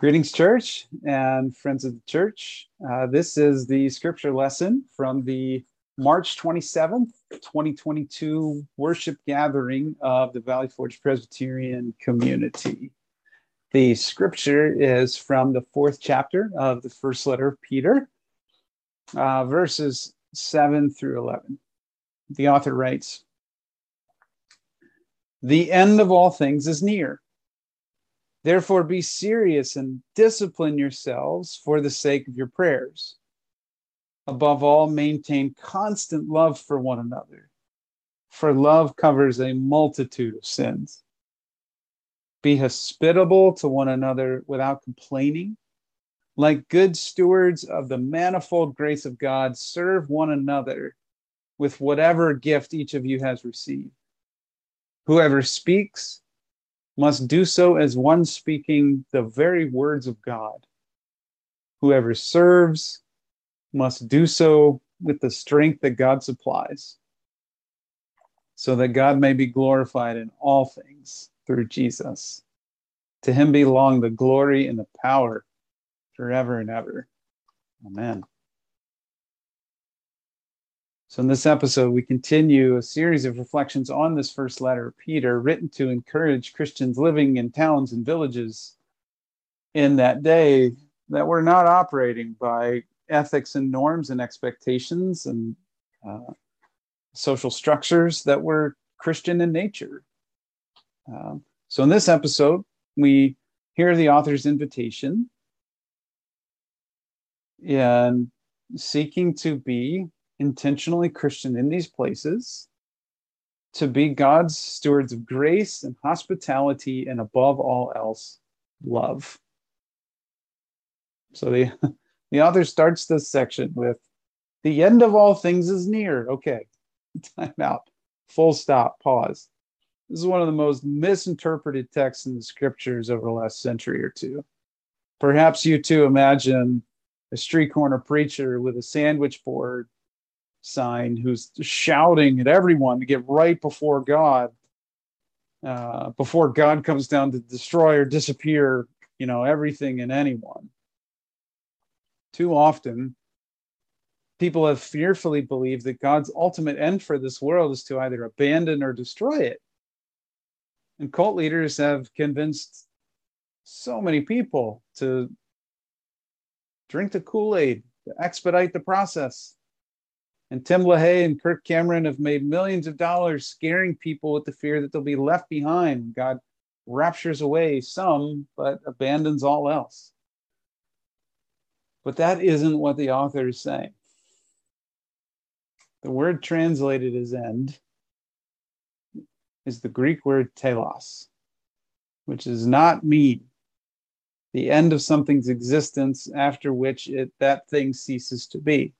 Greetings, church and friends of the church. Uh, this is the scripture lesson from the March 27th, 2022 worship gathering of the Valley Forge Presbyterian community. The scripture is from the fourth chapter of the first letter of Peter, uh, verses 7 through 11. The author writes The end of all things is near. Therefore, be serious and discipline yourselves for the sake of your prayers. Above all, maintain constant love for one another, for love covers a multitude of sins. Be hospitable to one another without complaining. Like good stewards of the manifold grace of God, serve one another with whatever gift each of you has received. Whoever speaks, must do so as one speaking the very words of God. Whoever serves must do so with the strength that God supplies, so that God may be glorified in all things through Jesus. To him belong the glory and the power forever and ever. Amen. So, in this episode, we continue a series of reflections on this first letter Peter, written to encourage Christians living in towns and villages in that day that were not operating by ethics and norms and expectations and uh, social structures that were Christian in nature. Um, so, in this episode, we hear the author's invitation and seeking to be intentionally Christian in these places, to be God's stewards of grace and hospitality, and above all else, love. So the, the author starts this section with the end of all things is near. Okay, time out, full stop, pause. This is one of the most misinterpreted texts in the scriptures over the last century or two. Perhaps you too imagine a street corner preacher with a sandwich board sign who's shouting at everyone to get right before God, uh, before God comes down to destroy or disappear, you know, everything and anyone. Too often, people have fearfully believed that God's ultimate end for this world is to either abandon or destroy it. And cult leaders have convinced so many people to drink the Kool Aid, to expedite the process. And Tim LaHaye and Kirk Cameron have made millions of dollars scaring people with the fear that they'll be left behind. God raptures away some, but abandons all else. But that isn't what the author is saying. The word translated as end is the Greek word telos, which does not mean the end of something's existence after which it, that thing ceases to be.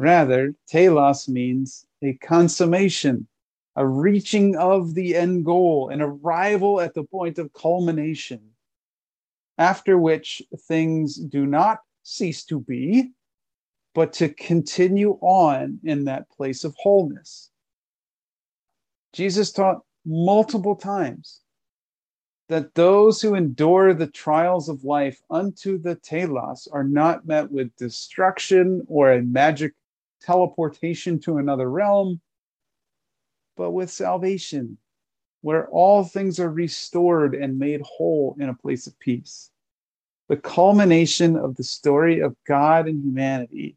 Rather, telos means a consummation, a reaching of the end goal, an arrival at the point of culmination, after which things do not cease to be, but to continue on in that place of wholeness. Jesus taught multiple times that those who endure the trials of life unto the telos are not met with destruction or a magic teleportation to another realm, but with salvation, where all things are restored and made whole in a place of peace. The culmination of the story of God and humanity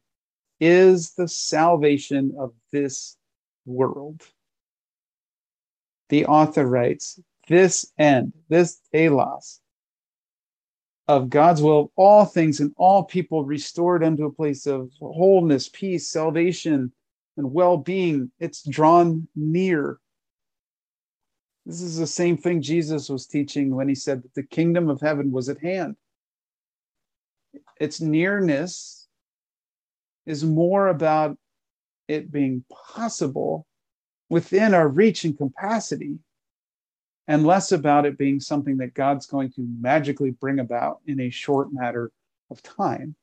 is the salvation of this world. The author writes, This end, this telos, of God's will, all things and all people restored unto a place of wholeness, peace, salvation, and well being. It's drawn near. This is the same thing Jesus was teaching when he said that the kingdom of heaven was at hand. Its nearness is more about it being possible within our reach and capacity and less about it being something that God's going to magically bring about in a short matter of time.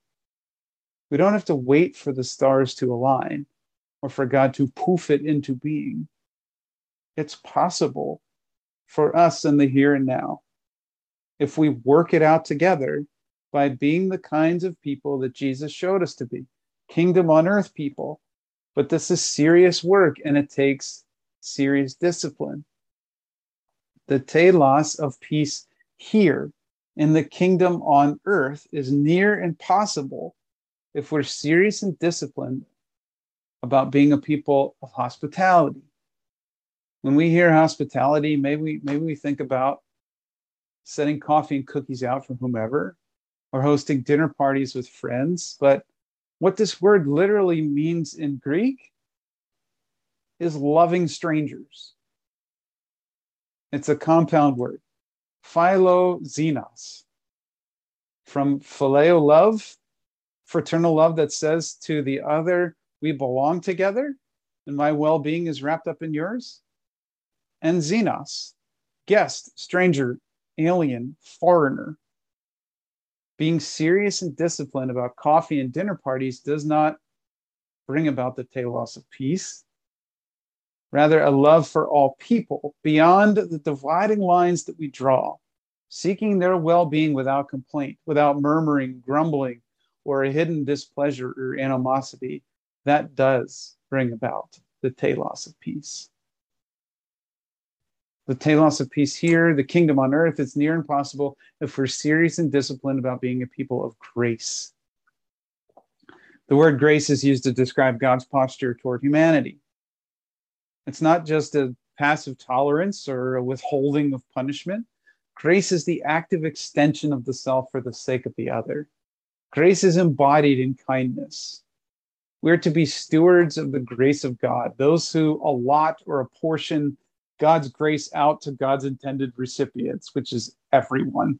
We don't have to wait for the stars to align or for God to poof it into being. It's possible for us in the here and now. if we work it out together by being the kinds of people that Jesus showed us to be kingdom on earth people. But this is serious work and it takes serious discipline. The telos of peace here in the kingdom on earth is near impossible if we're serious and disciplined about being a people of hospitality. When we hear hospitality, maybe maybe we think about setting coffee and cookies out for whomever or hosting dinner parties with friends, but what this word literally means in Greek is loving strangers. It's a compound word, philoxenos, from phileo love, fraternal love that says to the other, we belong together, and my well being is wrapped up in yours, and xenos, guest, stranger, alien, foreigner, being serious and disciplined about coffee and dinner parties does not bring about the telos of peace. Rather, a love for all people beyond the dividing lines that we draw, seeking their well being without complaint, without murmuring, grumbling, or a hidden displeasure or animosity. That does bring about the telos of peace the telos of peace here, the kingdom on earth, it's near impossible if we're serious and disciplined about being a people of grace. The word grace is used to describe God's posture toward humanity. It's not just a passive tolerance or a withholding of punishment. Grace is the active extension of the self for the sake of the other. Grace is embodied in kindness. We're to be stewards of the grace of God, those who allot or apportion God's grace out to God's intended recipients, which is everyone.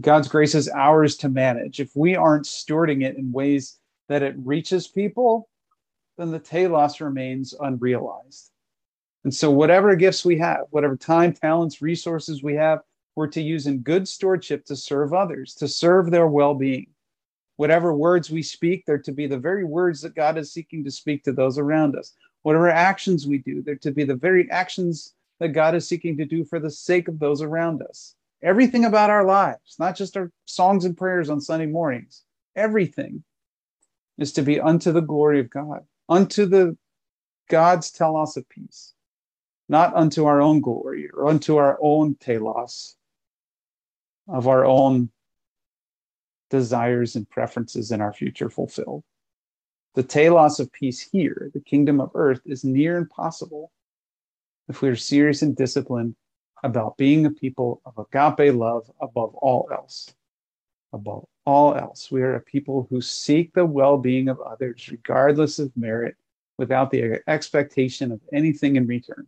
God's grace is ours to manage. If we aren't stewarding it in ways that it reaches people, then the telos remains unrealized. And so, whatever gifts we have, whatever time, talents, resources we have, we're to use in good stewardship to serve others, to serve their well being. Whatever words we speak, they're to be the very words that God is seeking to speak to those around us whatever actions we do, they're to be the very actions that God is seeking to do for the sake of those around us. Everything about our lives, not just our songs and prayers on Sunday mornings, everything is to be unto the glory of God, unto the God's telos of peace, not unto our own glory or unto our own telos of our own desires and preferences in our future fulfilled. The telos of peace here, the kingdom of earth, is near impossible if we are serious and disciplined about being a people of agape love above all else. Above all else, we are a people who seek the well being of others, regardless of merit, without the expectation of anything in return.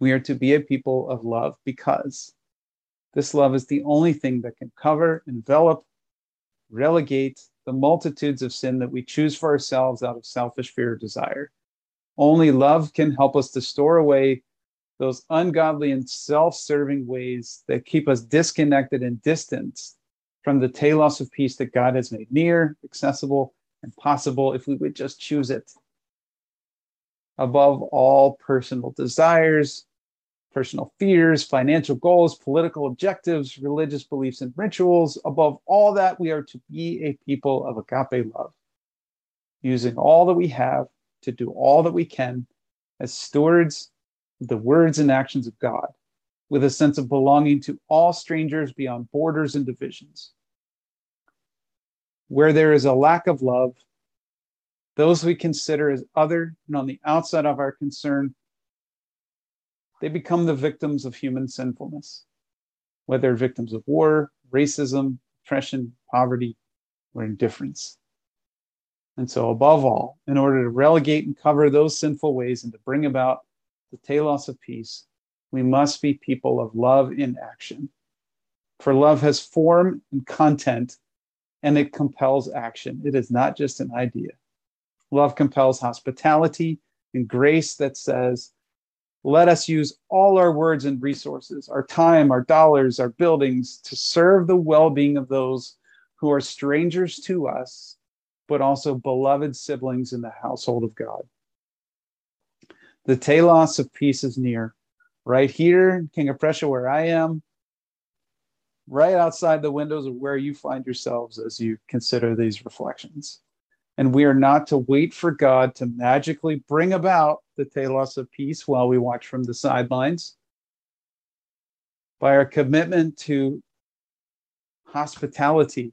We are to be a people of love because this love is the only thing that can cover, envelop, relegate, the multitudes of sin that we choose for ourselves out of selfish fear or desire. Only love can help us to store away those ungodly and self serving ways that keep us disconnected and distant from the telos of peace that God has made near, accessible, and possible if we would just choose it. Above all personal desires, personal fears, financial goals, political objectives, religious beliefs and rituals. Above all that, we are to be a people of agape love, using all that we have to do all that we can as stewards of the words and actions of God, with a sense of belonging to all strangers beyond borders and divisions. Where there is a lack of love, those we consider as other and on the outside of our concern they become the victims of human sinfulness, whether victims of war, racism, oppression, poverty, or indifference. And so, above all, in order to relegate and cover those sinful ways and to bring about the telos of peace, we must be people of love in action. For love has form and content, and it compels action. It is not just an idea. Love compels hospitality and grace that says, let us use all our words and resources, our time, our dollars, our buildings to serve the well being of those who are strangers to us, but also beloved siblings in the household of God. The telos of peace is near. right here, King of Prussia, where I am, right outside the windows of where you find yourselves as you consider these reflections. And we are not to wait for God to magically bring about the telos of peace while we watch from the sidelines. By our commitment to hospitality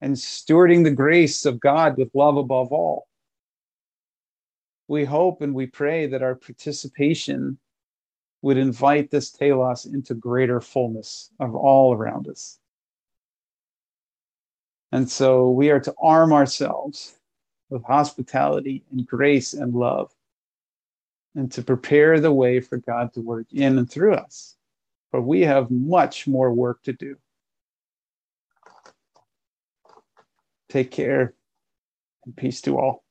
and stewarding the grace of God with love above all, we hope and we pray that our participation would invite this telos into greater fullness of all around us. And so we are to arm ourselves with hospitality and grace and love and to prepare the way for God to work in and through us. For we have much more work to do. Take care and peace to all.